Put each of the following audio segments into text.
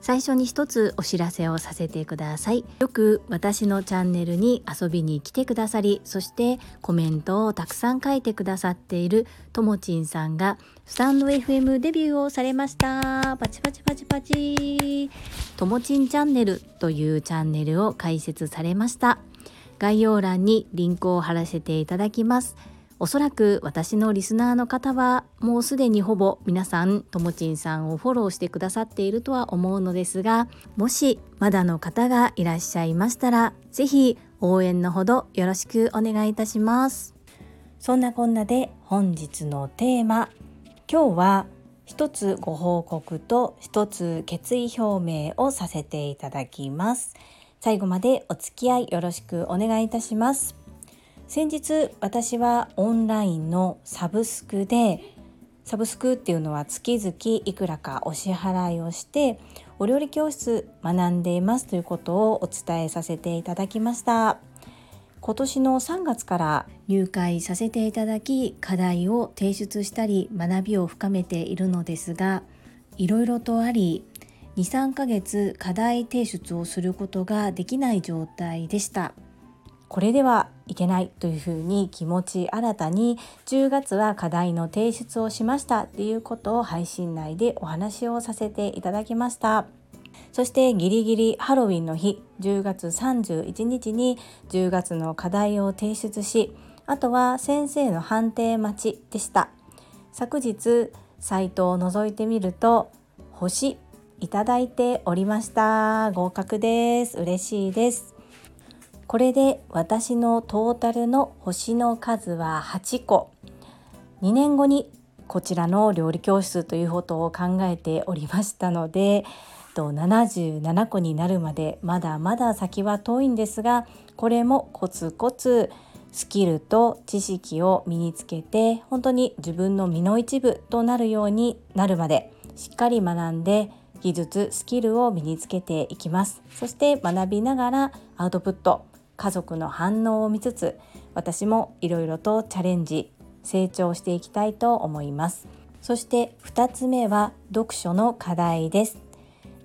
最初に一つお知らせをさせてください。よく私のチャンネルに遊びに来てくださりそしてコメントをたくさん書いてくださっているともちんさんがスタンド FM デビューをされました。パチパチパチパチ。ともちんチャンネルというチャンネルを開設されました。概要欄にリンクを貼らせていただきます。おそらく私のリスナーの方はもうすでにほぼ皆さんともちんさんをフォローしてくださっているとは思うのですがもしまだの方がいらっしゃいましたら是非応援のほどよろしくお願いいたします。そんなこんなで本日のテーマ今日は一つご報告と一つ決意表明をさせていただきます。最後までお付き合いよろしくお願いいたします。先日私はオンラインのサブスクでサブスクっていうのは月々いくらかお支払いをしてお料理教室学んでいますということをお伝えさせていただきました。今年の3月から入会させていただき課題を提出したり学びを深めているのですがいろいろとあり23ヶ月課題提出をすることができない状態でした。これではいけないというふうに気持ち新たに10月は課題の提出をしましたっていうことを配信内でお話をさせていただきました。そしてギリギリハロウィンの日10月31日に10月の課題を提出しあとは先生の判定待ちでした。昨日サイトを覗いてみると星いただいておりました。合格です。嬉しいです。これで私のトータルの星の数は8個。2年後にこちらの料理教室ということを考えておりましたので77個になるまでまだまだ先は遠いんですがこれもコツコツスキルと知識を身につけて本当に自分の身の一部となるようになるまでしっかり学んで技術スキルを身につけていきます。そして学びながらアウトプット。家族の反応を見つつ私もいろいろとチャレンジ成長していきたいと思います。そして2つ目は読書の課題です。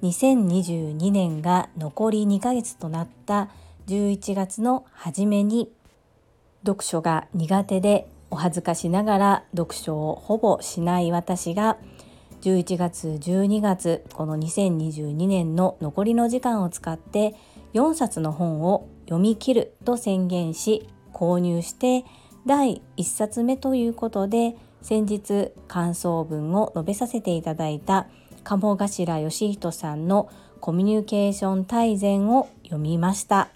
2022年が残り2ヶ月となった11月の初めに読書が苦手でお恥ずかしながら読書をほぼしない私が11月12月この2022年の残りの時間を使って4冊の本を読み切ると宣言し購入して第1冊目ということで先日感想文を述べさせていただいた鴨頭義人さんのコミュニケーション大全を読みました。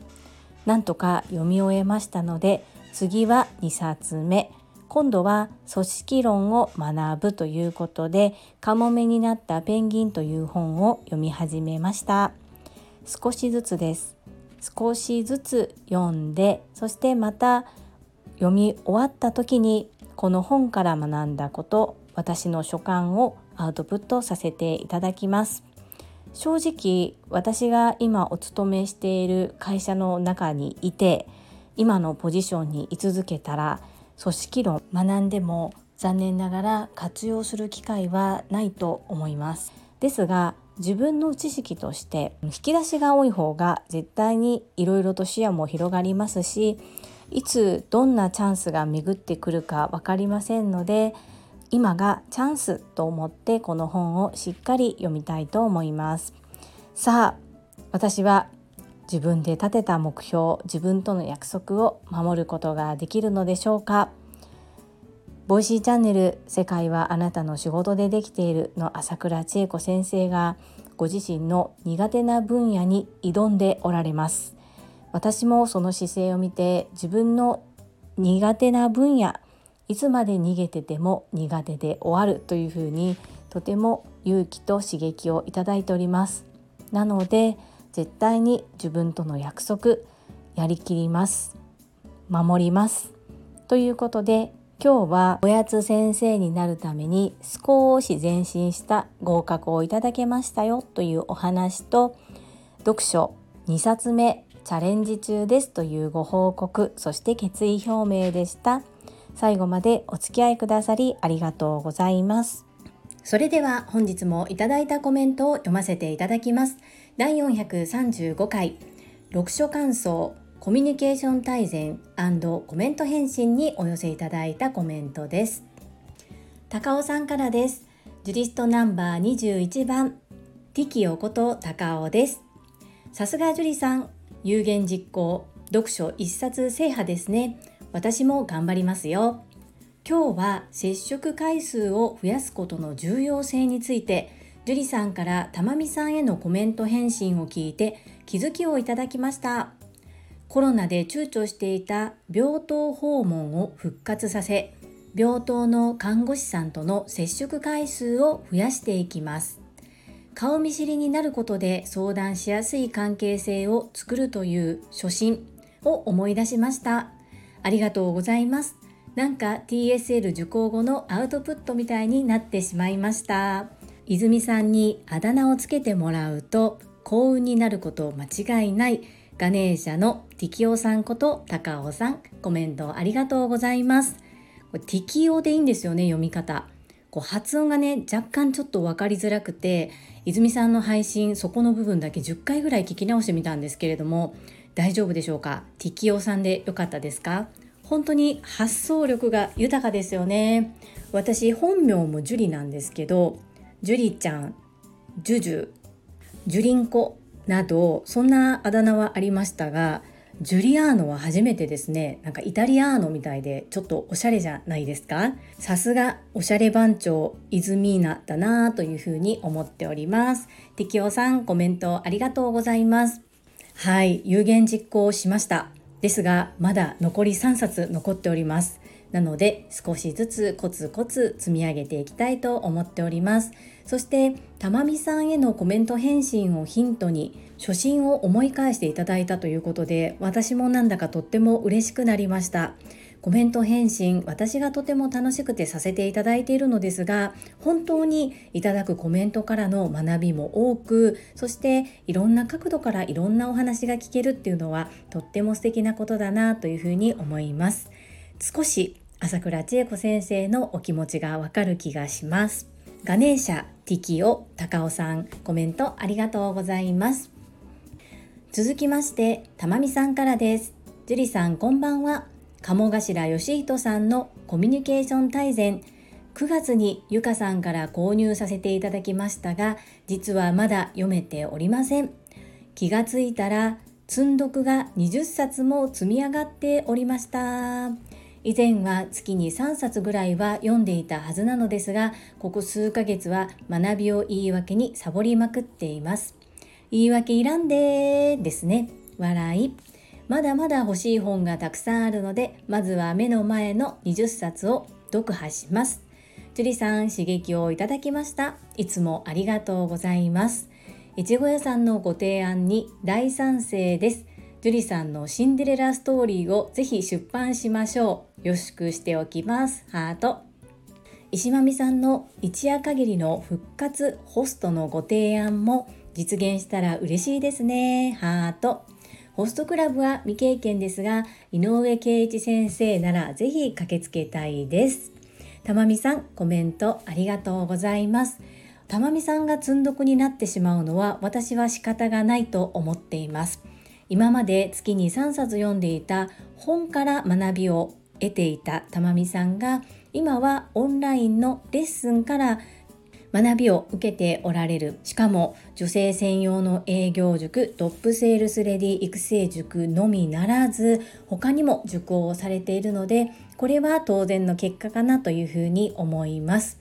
なんとか読み終えましたので次は2冊目。今度は組織論を学ぶということでカモメになったペンギンという本を読み始めました。少しずつです。少しずつ読んでそしてまた読み終わった時にこの本から学んだこと私の所感をアウトプットさせていただきます。正直私が今お勤めしている会社の中にいて今のポジションに居続けたら組織論学んでも残念ながら活用する機会はないと思います。ですが自分の知識として引き出しが多い方が絶対にいろいろと視野も広がりますしいつどんなチャンスが巡ってくるか分かりませんので今がチャンスと思ってこの本をしっかり読みたいと思います。さあ私は自分で立てた目標自分との約束を守ることができるのでしょうか？Voicy チャンネル「世界はあなたの仕事でできている」の朝倉千恵子先生がご自身の苦手な分野に挑んでおられます。私もその姿勢を見て自分の苦手な分野いつまで逃げてても苦手で終わるというふうにとても勇気と刺激をいただいております。なので絶対に自分との約束やりきります。守ります。ということで今日はおやつ先生になるために少し前進した合格をいただけましたよというお話と読書2冊目チャレンジ中ですというご報告そして決意表明でした。最後までお付き合いくださりありがとうございます。それでは本日もいただいたコメントを読ませていただきます。第435回読書感想。コミュニケーション大全コメント返信にお寄せいただいたコメントです。高尾さんからです。ジュリストナンバー21番ティキオこと高尾です。さすがジュリさん有言実行読書一冊制覇ですね。私も頑張りますよ。今日は接触回数を増やすことの重要性についてジュリさんからたまみさんへのコメント返信を聞いて気づきをいただきました。コロナで躊躇していた病棟訪問を復活させ病棟の看護師さんとの接触回数を増やしていきます。顔見知りになることで相談しやすい関係性を作るという初心を思い出しました。ありがとうございます。なんか TSL 受講後のアウトプットみたいになってしまいました。泉さんにあだ名をつけてもらうと幸運になること間違いない。ガネーシャのティキオさんこと高尾さんコメントありがとうございます。これティキオでいいんですよね読み方。こう発音がね若干ちょっと分かりづらくて泉さんの配信そこの部分だけ10回ぐらい聞き直してみたんですけれども大丈夫でしょうか？ティキオさんでよかったですか？本当に発想力が豊かですよね。私本名もジュリなんですけどジュリちゃんジュジュジュリンコなどそんなあだ名はありましたがジュリアーノは初めてですね。なんかイタリアーノみたいでちょっとおしゃれじゃないですか？さすがおしゃれ番長イズミーナだなというふうに思っております。テキオさんコメントありがとうございます。はい有言実行しました。ですがまだ残り3冊残っております。なので少しずつコツコツ積み上げていきたいと思っております。そしてたまみさんへのコメント返信をヒントに初心を思い返していただいたということで私もなんだかとっても嬉しくなりましたコメント返信私がとても楽しくてさせていただいているのですが本当にいただくコメントからの学びも多くそしていろんな角度からいろんなお話が聞けるっていうのはとっても素敵なことだなというふうに思います少し朝倉千恵子先生のお気持ちがわかる気がします。ガネーシャ、ティキオ、高尾さん、コメントありがとうございます。続きまして、たまみさんからです。樹里さん、こんばんは。鴨頭義人さんのコミュニケーション大全。9月にゆかさんから購入させていただきましたが、実はまだ読めておりません。気がついたら、積読が20冊も積み上がっておりました。以前は月に3冊ぐらいは読んでいたはずなのですがここ数ヶ月は学びを言い訳にサボりまくっています。言い訳いらんでーですね。笑い。まだまだ欲しい本がたくさんあるのでまずは目の前の20冊を読破します。樹里さん刺激をいただきました。いつもありがとうございます。いちご屋さんのご提案に大賛成です。樹里さんのシンデレラストーリーをぜひ出版しましょう。予祝しておきます。ハート。石間美さんの一夜限りの復活ホストのご提案も実現したら嬉しいですね。ハート。ホストクラブは未経験ですが、井上圭一先生ならぜひ駆けつけたいです。たまみさん、コメントありがとうございます。たまみさんが積んどくになってしまうのは私は仕方がないと思っています。今まで月に3冊読んでいた本から学びを得ていたたまみさんが今はオンラインのレッスンから学びを受けておられる。しかも女性専用の営業塾トップセールスレディ育成塾のみならず他にも受講をされているのでこれは当然の結果かなというふうに思います。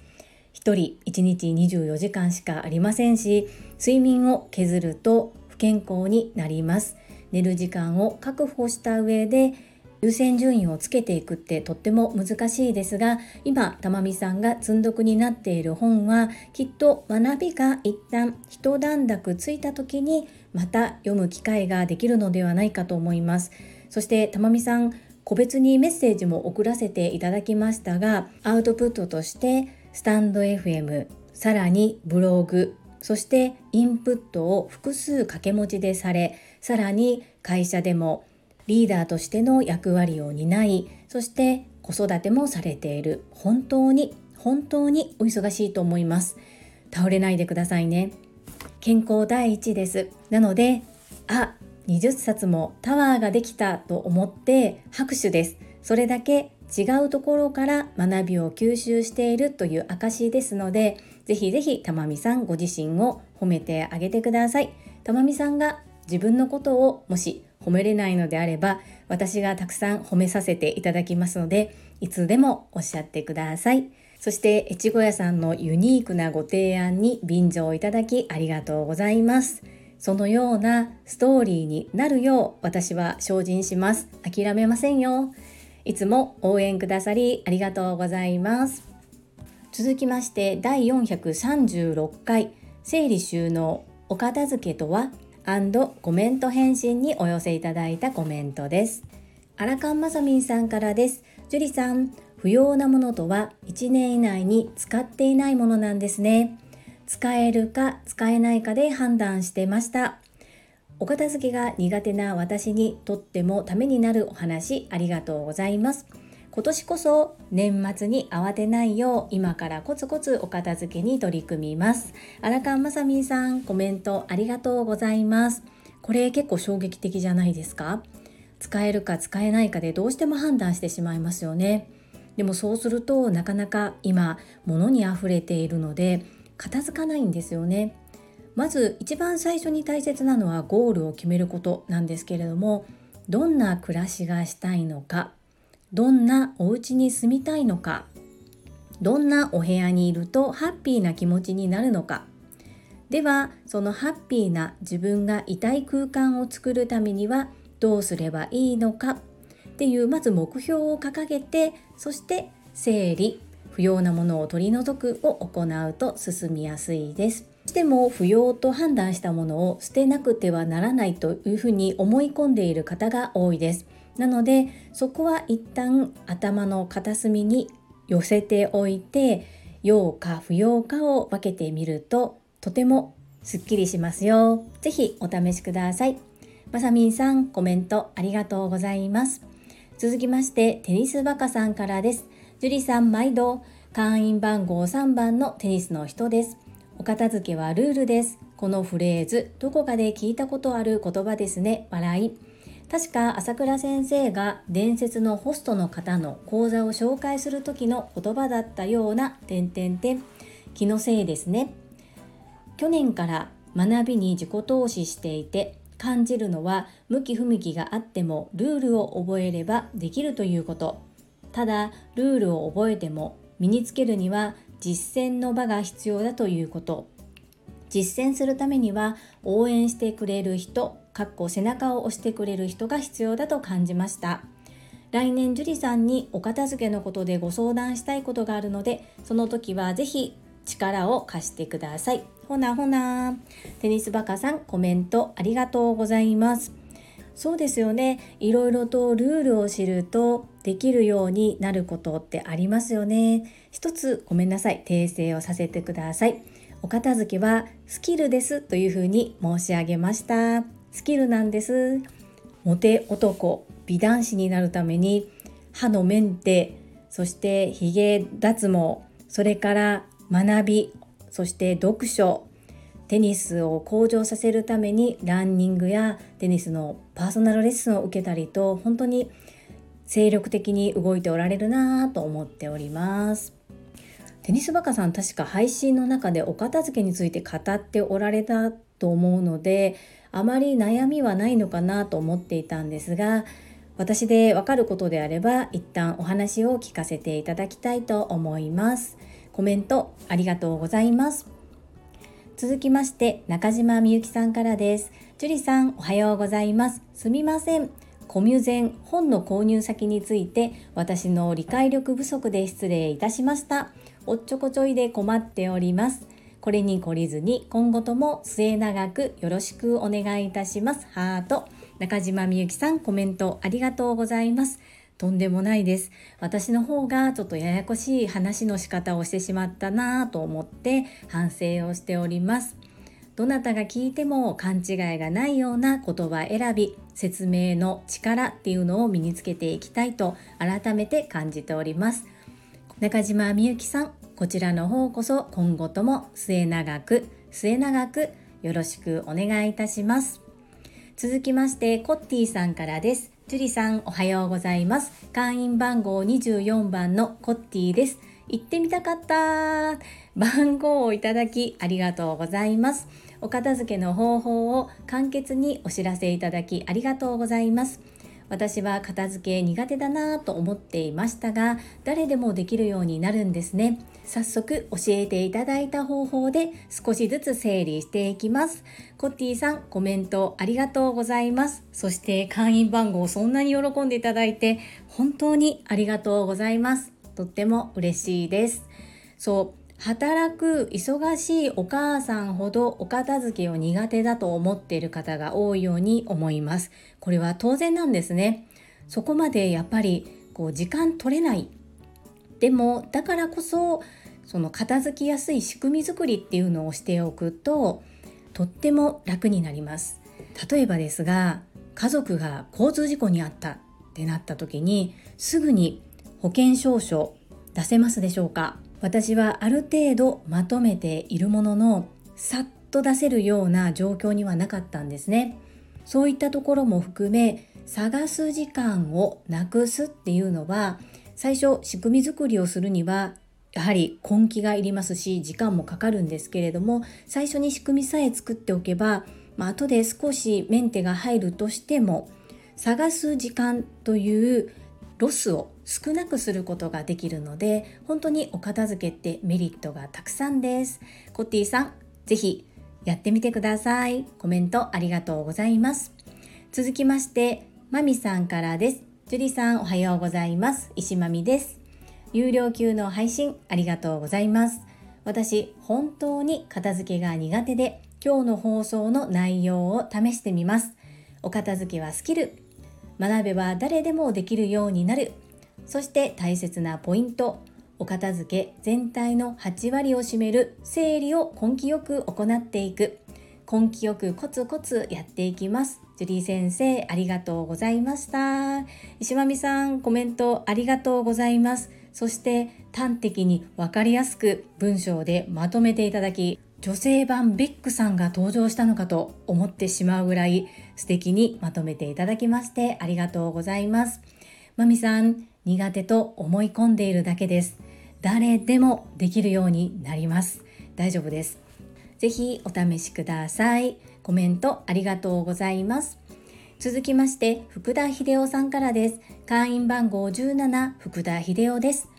1人1日24時間しかありませんし睡眠を削ると不健康になります。寝る時間を確保した上で優先順位をつけていくってとっても難しいですが今たまみさんが積んどくになっている本はきっと学びが一旦一段落ついた時にまた読む機会ができるのではないかと思います。そしてたまみさん個別にメッセージも送らせていただきましたがアウトプットとしてスタンド FM さらにブログそしてインプットを複数掛け持ちでされさらに会社でもリーダーとしての役割を担いそして子育てもされている。本当に本当にお忙しいと思います。倒れないでくださいね。健康第一です。なのであ20冊もタワーができたと思って拍手です。それだけ違うところから学びを吸収しているという証ですのでぜひぜひたまみさんご自身を褒めてあげてください。たまみさんが自分のことをもし褒めれないのであれば私がたくさん褒めさせていただきますのでいつでもおっしゃってください。そして越後屋さんのユニークなご提案に便乗いただきありがとうございます。そのようなストーリーになるよう私は精進します。諦めませんよ。いつも応援くださりありがとうございます。続きまして第436回整理収納お片付けとは？コメント返信にお寄せいただいたコメントです。アラカンマサミンさんからです。ジュリさん不要なものとは1年以内に使っていないものなんですね。使えるか使えないかで判断してました。お片付けが苦手な私にとってもためになるお話ありがとうございます。今年こそ年末に慌てないよう今からコツコツお片付けに取り組みます。荒川まさみさんコメントありがとうございます。これ結構衝撃的じゃないですか？使えるか使えないかでどうしても判断してしまいますよね。でもそうするとなかなか今物に溢れているので片付かないんですよね。まず一番最初に大切なのはゴールを決めることなんですけれどもどんな暮らしがしたいのかどんなお家に住みたいのか？どんなお部屋にいるとハッピーな気持ちになるのか？ではそのハッピーな自分がいたい空間を作るためにはどうすればいいのか？っていうまず目標を掲げてそして整理不要なものを取り除くを行うと進みやすいです。しても不要と判断したものを捨てなくてはならないというふうに思い込んでいる方が多いです。なのでそこは一旦頭の片隅に寄せておいて要か不要かを分けてみるととてもすっきりしますよ。ぜひお試しください。まさみんさんコメントありがとうございます。続きましてテニスバカさんからです。樹里さん毎度会員番号3番のテニスの人ですお片付けはルールですこのフレーズどこかで聞いたことある言葉ですね笑い確か朝倉先生が伝説のホストの方の講座を紹介する時の言葉だったような点々点。気のせいですね。去年から学びに自己投資していて感じるのは向き不向きがあってもルールを覚えればできるということ。ただルールを覚えても身につけるには実践の場が必要だということ。実践するためには応援してくれる人かっこ背中を押してくれる人が必要だと感じました。来年樹里さんにお片付けのことでご相談したいことがあるのでその時は是非力を貸してください。ほなほな。テニスバカさんコメントありがとうございます。そうですよね。いろいろとルールを知るとできるようになることってありますよね。一つごめんなさい。訂正をさせてください。お片付けはスキルですというふうに申し上げました。スキルなんです。モテ男美男子になるために歯のメンテそしてヒゲ脱毛それから学びそして読書テニスを向上させるためにランニングやテニスのパーソナルレッスンを受けたりと本当に精力的に動いておられるなぁと思っております。テニスバカさん確か配信の中でお片付けについて語っておられたと思うのであまり悩みはないのかなと思っていたんですが私でわかることであれば一旦お話を聞かせていただきたいと思いますコメントありがとうございます続きまして中島みゆきさんからです。樹里さんおはようございます。すみません。コミュゼン本の購入先について私の理解力不足で失礼いたしました。おっちょこちょいで困っております。これに懲りずに今後とも末永くよろしくお願いいたします。ハート。中島みゆきさんコメントありがとうございます。とんでもないです私の方がちょっとややこしい話の仕方をしてしまったなぁと思って反省をしておりますどなたが聞いても勘違いがないような言葉選び説明の力っていうのを身につけていきたいと改めて感じております中島みゆきさんこちらの方こそ今後とも末永く末永くよろしくお願いいたします。続きましてコッティさんからです。ジュリさんおはようございます。会員番号24番のコッティです。行ってみたかった。番号をいただきありがとうございます。お片付けの方法を簡潔にお知らせいただきありがとうございます。私は片付け苦手だなぁと思っていましたが誰でもできるようになるんですね。早速教えていただいた方法で少しずつ整理していきますコッティさんコメントありがとうございますそして会員番号そんなに喜んでいただいて本当にありがとうございますとっても嬉しいですそう働く忙しいお母さんほどお片付けを苦手だと思っている方が多いように思います。これは当然なんですね。そこまでやっぱりこう時間取れない。でもだからこそその片付きやすい仕組み作りっていうのをしておくととっても楽になります。例えばですが家族が交通事故に遭ったってなった時にすぐに保険証書出せますでしょうか？私はある程度まとめているもののさっと出せるような状況にはなかったんですねそういったところも含め探す時間をなくすっていうのは最初仕組み作りをするにはやはり根気がいりますし時間もかかるんですけれども最初に仕組みさえ作っておけば、まあ後で少しメンテが入るとしても探す時間というロスを少なくすることができるので本当にお片付けってメリットがたくさんです。コッティさんぜひやってみてください。コメントありがとうございます。続きましてまみさんからです。ジュリさんおはようございます。石まみです。有料級の配信ありがとうございます。私本当に片付けが苦手で今日の放送の内容を試してみます。お片付けはスキル。学べば誰でもできるようになる。そして大切なポイント。お片付け全体の8割を占める。整理を根気よく行っていく。根気よくコツコツやっていきます。ジュリー先生ありがとうございました石間美さんコメントありがとうございますそして端的に分かりやすく文章でまとめていただき女性版ベックさんが登場したのかと思ってしまうぐらい素敵にまとめていただきましてありがとうございます。まみさん、苦手と思い込んでいるだけです。誰でもできるようになります。大丈夫です。ぜひお試しください。コメントありがとうございます。続きまして、福田秀夫さんからです。会員番号17、福田秀夫です。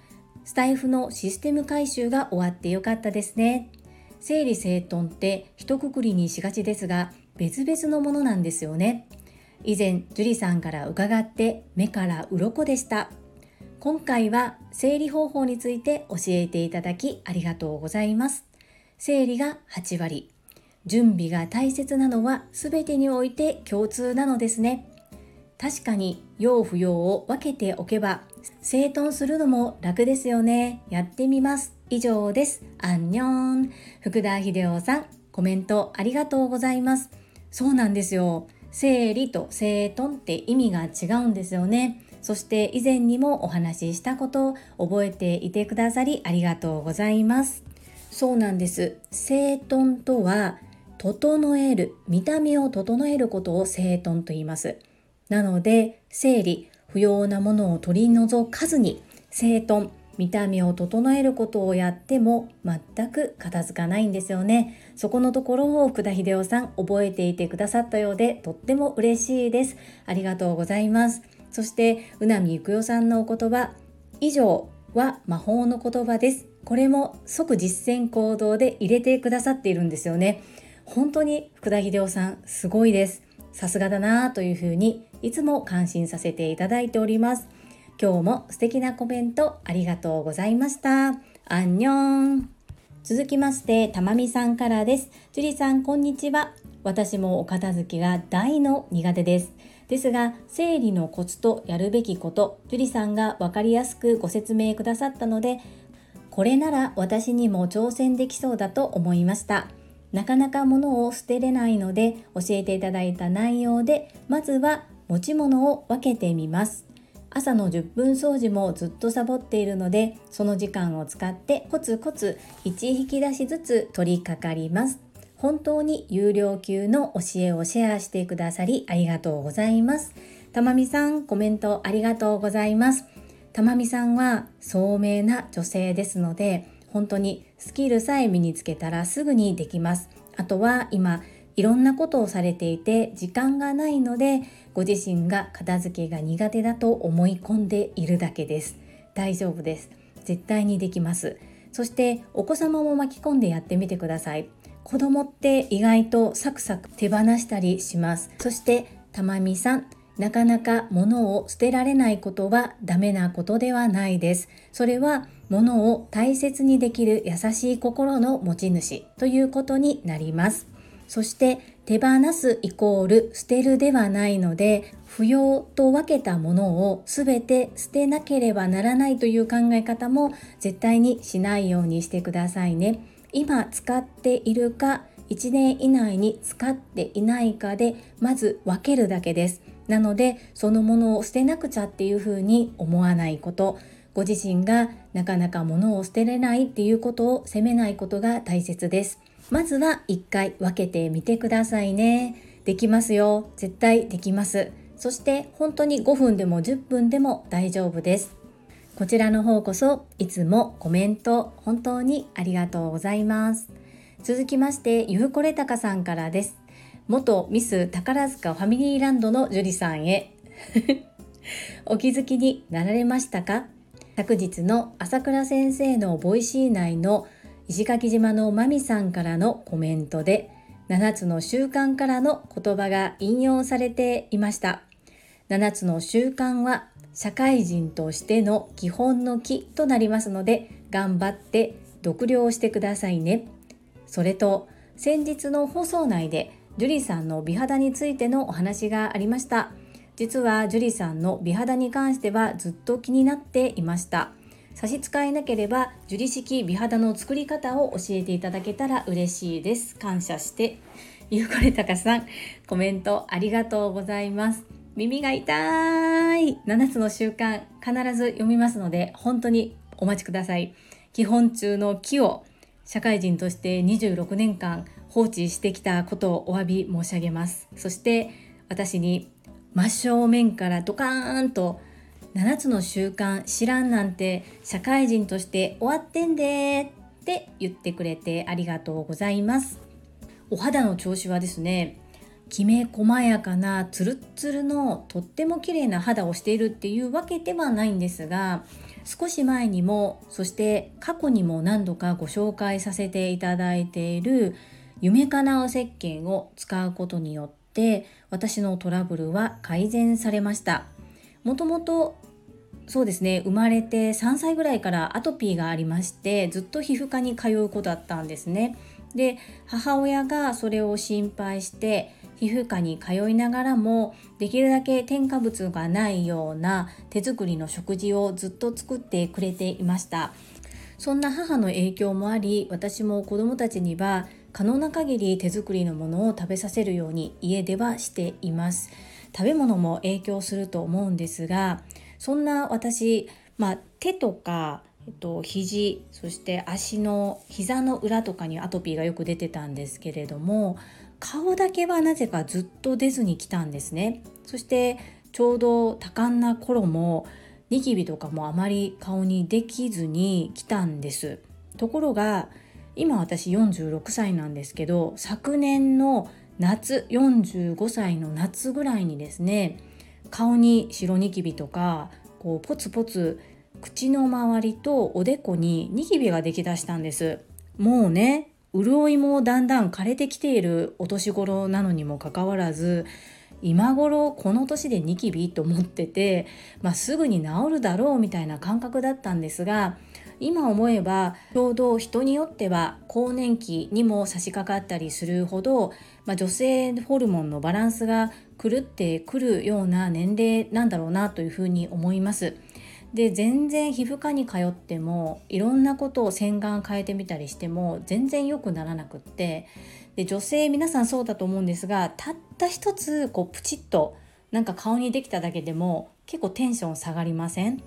スタイフのシステム改修が終わってよかったですね。整理整頓って一括りにしがちですが別々のものなんですよね以前樹里さんから伺って目から鱗でした今回は整理方法について教えていただきありがとうございます整理が8割準備が大切なのは全てにおいて共通なのですね確かに用不要を分けておけば整頓するのも楽ですよねやってみます以上です。アンニョン。福田秀夫さん、コメントありがとうございます。そうなんですよ。整理と整頓って意味が違うんですよね。そして以前にもお話ししたことを覚えていてくださりありがとうございます。そうなんです。整頓とは、整える、見た目を整えることを整頓と言います。なので、整理、不要なものを取り除かずに、整頓、見た目を整えることをやっても全く片付かないんですよね。そこのところを福田秀夫さん覚えていてくださったようでとっても嬉しいです。ありがとうございます。そしてうなみゆくよさんのお言葉以上は魔法の言葉です。これも即実践行動で入れてくださっているんですよね。本当に福田秀夫さんすごいですさすがだなというふうにいつも感心させていただいております今日も素敵なコメントありがとうございました。アンニョン。続きまして、たまみさんからです。樹里さん、こんにちは。私もお片付けが大の苦手です。ですが生理のコツとやるべきこと樹里さんが分かりやすくご説明くださったのでこれなら私にも挑戦できそうだと思いましたなかなか物を捨てれないので教えていただいた内容でまずは持ち物を分けてみます。朝の10分掃除もずっとサボっているのでその時間を使ってコツコツ1引き出しずつ取り掛かります。本当に有料級の教えをシェアしてくださりありがとうございます。たまみさんコメントありがとうございます。たまみさんは聡明な女性ですので本当にスキルさえ身につけたらすぐにできます。あとは今いろんなことをされていて時間がないのでご自身が片付けが苦手だと思い込んでいるだけです。大丈夫です。絶対にできます。そしてお子様も巻き込んでやってみてください。子供って意外とサクサク手放したりします。そしてたまみさんなかなか物を捨てられないことはダメなことではないです。それは物を大切にできる優しい心の持ち主ということになります。そして手放すイコール捨てるではないので不要と分けたものを全て捨てなければならないという考え方も絶対にしないようにしてくださいね。今使っているか1年以内に使っていないかでまず分けるだけです。なのでそのものを捨てなくちゃっていうふうに思わないこと。ご自身がなかなか物を捨てれないっていうことを責めないことが大切です。まずは一回分けてみてくださいね。できますよ。絶対できます。そして本当に5分でも10分でも大丈夫です。こちらの方こそいつもコメント本当にありがとうございます。続きましてゆうこれたかさんからです。元ミス宝塚ファミリーランドの樹里さんへ。お気づきになられましたか？昨日の朝倉先生の Voicy 内の石垣島のまみさんからのコメントで7つの習慣からの言葉が引用されていました。7つの習慣は社会人としての基本の木となりますので頑張って読了してくださいね。それと先日の放送内でジュリさんの美肌についてのお話がありました。実はジュリさんの美肌に関してはずっと気になっていました。差し支えなければ樹里式美肌の作り方を教えていただけたら嬉しいです。感謝してゆうこれたかさん。コメントありがとうございます。耳が痛い。7つの習慣必ず読みますので本当にお待ちください。基本中の木を社会人として26年間放置してきたことをお詫び申し上げます。そして私に真正面からドカーンと7つの習慣知らんなんて社会人として終わってんでって言ってくれてありがとうございます。お肌の調子はですねきめ細やかなツルッツルのとっても綺麗な肌をしているっていうわけではないんですが少し前にもそして過去にも何度かご紹介させていただいている夢かなう石鹸を使うことによって私のトラブルは改善されました。もともとそうですね生まれて3歳ぐらいからアトピーがありましてずっと皮膚科に通う子だったんですね。で母親がそれを心配して皮膚科に通いながらもできるだけ添加物がないような手作りの食事をずっと作ってくれていました。そんな母の影響もあり私も子どもたちには可能な限り手作りのものを食べさせるように家ではしています。食べ物も影響すると思うんですがそんな私、まあ、手とかえっと、肘そして足の膝の裏とかにアトピーがよく出てたんですけれども顔だけはなぜかずっと出ずに来たんですね。そしてちょうど多感な頃もニキビとかもあまり顔にできずに来たんです。ところが今私46歳なんですけど昨年の夏45歳の夏ぐらいにですね顔に白ニキビとかこうポツポツ口の周りとおでこにニキビができだしたんです。もうね潤いもだんだん枯れてきているお年頃なのにもかかわらず今頃この年でニキビと思ってて、まあ、すぐに治るだろうみたいな感覚だったんですが今思えばちょうど人によっては更年期にも差し掛かったりするほど、まあ、女性ホルモンのバランスが狂ってくるような年齢なんだろうなというふうに思います。で全然皮膚科に通ってもいろんなことを洗顔変えてみたりしても全然良くならなくってで女性皆さんそうだと思うんですがたった一つこうプチッとなんか顔にできただけでも結構テンション下がりません？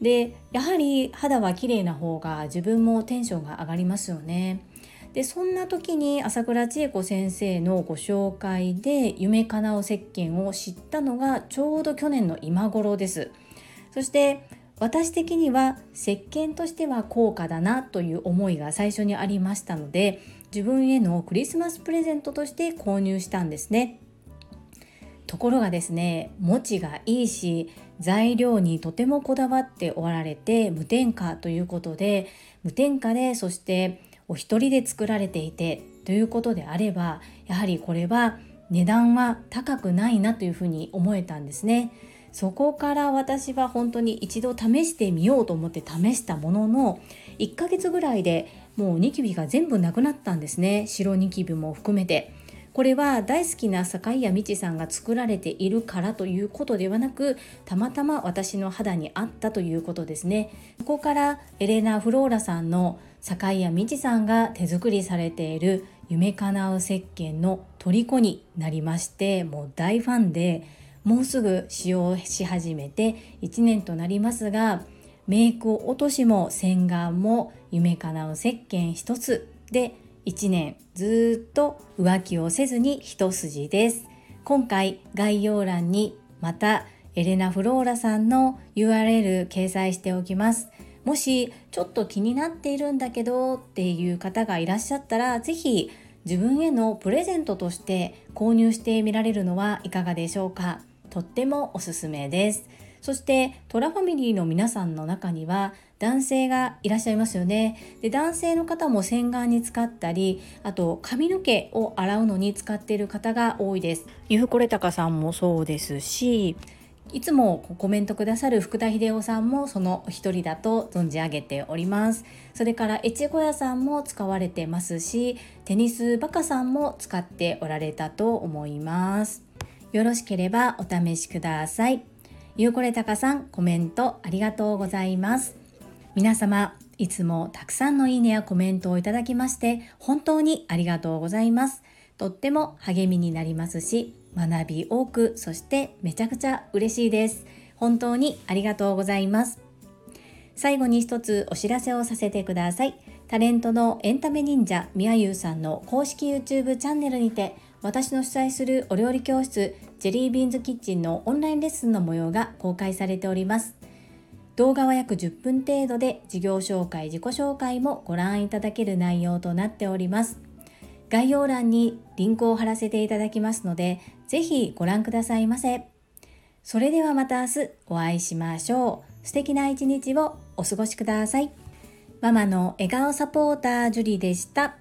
でやはり肌は綺麗な方が自分もテンションが上がりますよね。でそんな時に朝倉千恵子先生のご紹介で夢かなう石鹸を知ったのがちょうど去年の今頃です。そして私的には石鹸としては高価だなという思いが最初にありましたので自分へのクリスマスプレゼントとして購入したんですね。ところがですね持ちがいいし材料にとてもこだわっておられて無添加ということで無添加でそしてお一人で作られていてということであればやはりこれは値段は高くないなというふうに思えたんですね。そこから私は本当に一度試してみようと思って試したものの1ヶ月ぐらいでもうニキビが全部なくなったんですね白ニキビも含めてこれは大好きな坂井谷美智さんが作られているからということではなくたまたま私の肌に合ったということですね。ここからエレナ・フローラさんの坂井谷美智さんが手作りされている夢かなう石鹸の虜になりましてもう大ファンでもうすぐ使用し始めて1年となりますがメイク落としも洗顔も夢かなう石鹸一つで1年ずっと浮気をせずに一筋です。今回概要欄にまたエレナ・フローラさんの URL 掲載しておきます。もしちょっと気になっているんだけどっていう方がいらっしゃったら是非自分へのプレゼントとして購入してみられるのはいかがでしょうか。とってもおすすめです。そしてトラファミリーの皆さんの中には男性がいらっしゃいますよね。で男性の方も洗顔に使ったりあと髪の毛を洗うのに使っている方が多いです。ユフコレタカさんもそうですしいつもコメントくださる福田秀夫さんもその一人だと存じ上げております。それから越後屋さんも使われてますしテニスバカさんも使っておられたと思います。よろしければお試しください。ゆうこれたかさんコメントありがとうございます皆様いつもたくさんのいいねやコメントをいただきまして本当にありがとうございます。とっても励みになりますし学び多くそしてめちゃくちゃ嬉しいです。本当にありがとうございます。最後に一つお知らせをさせてください。タレントのエンタメ忍者みやゆうさんの公式 YouTube チャンネルにて私の主催するお料理教室ジェリービーンズキッチンのオンラインレッスンの模様が公開されております。動画は約10分程度で事業紹介自己紹介もご覧いただける内容となっております。概要欄にリンクを貼らせていただきますのでぜひご覧くださいませ。それではまた明日お会いしましょう。素敵な一日をお過ごしください。ママの笑顔サポータージュリでした。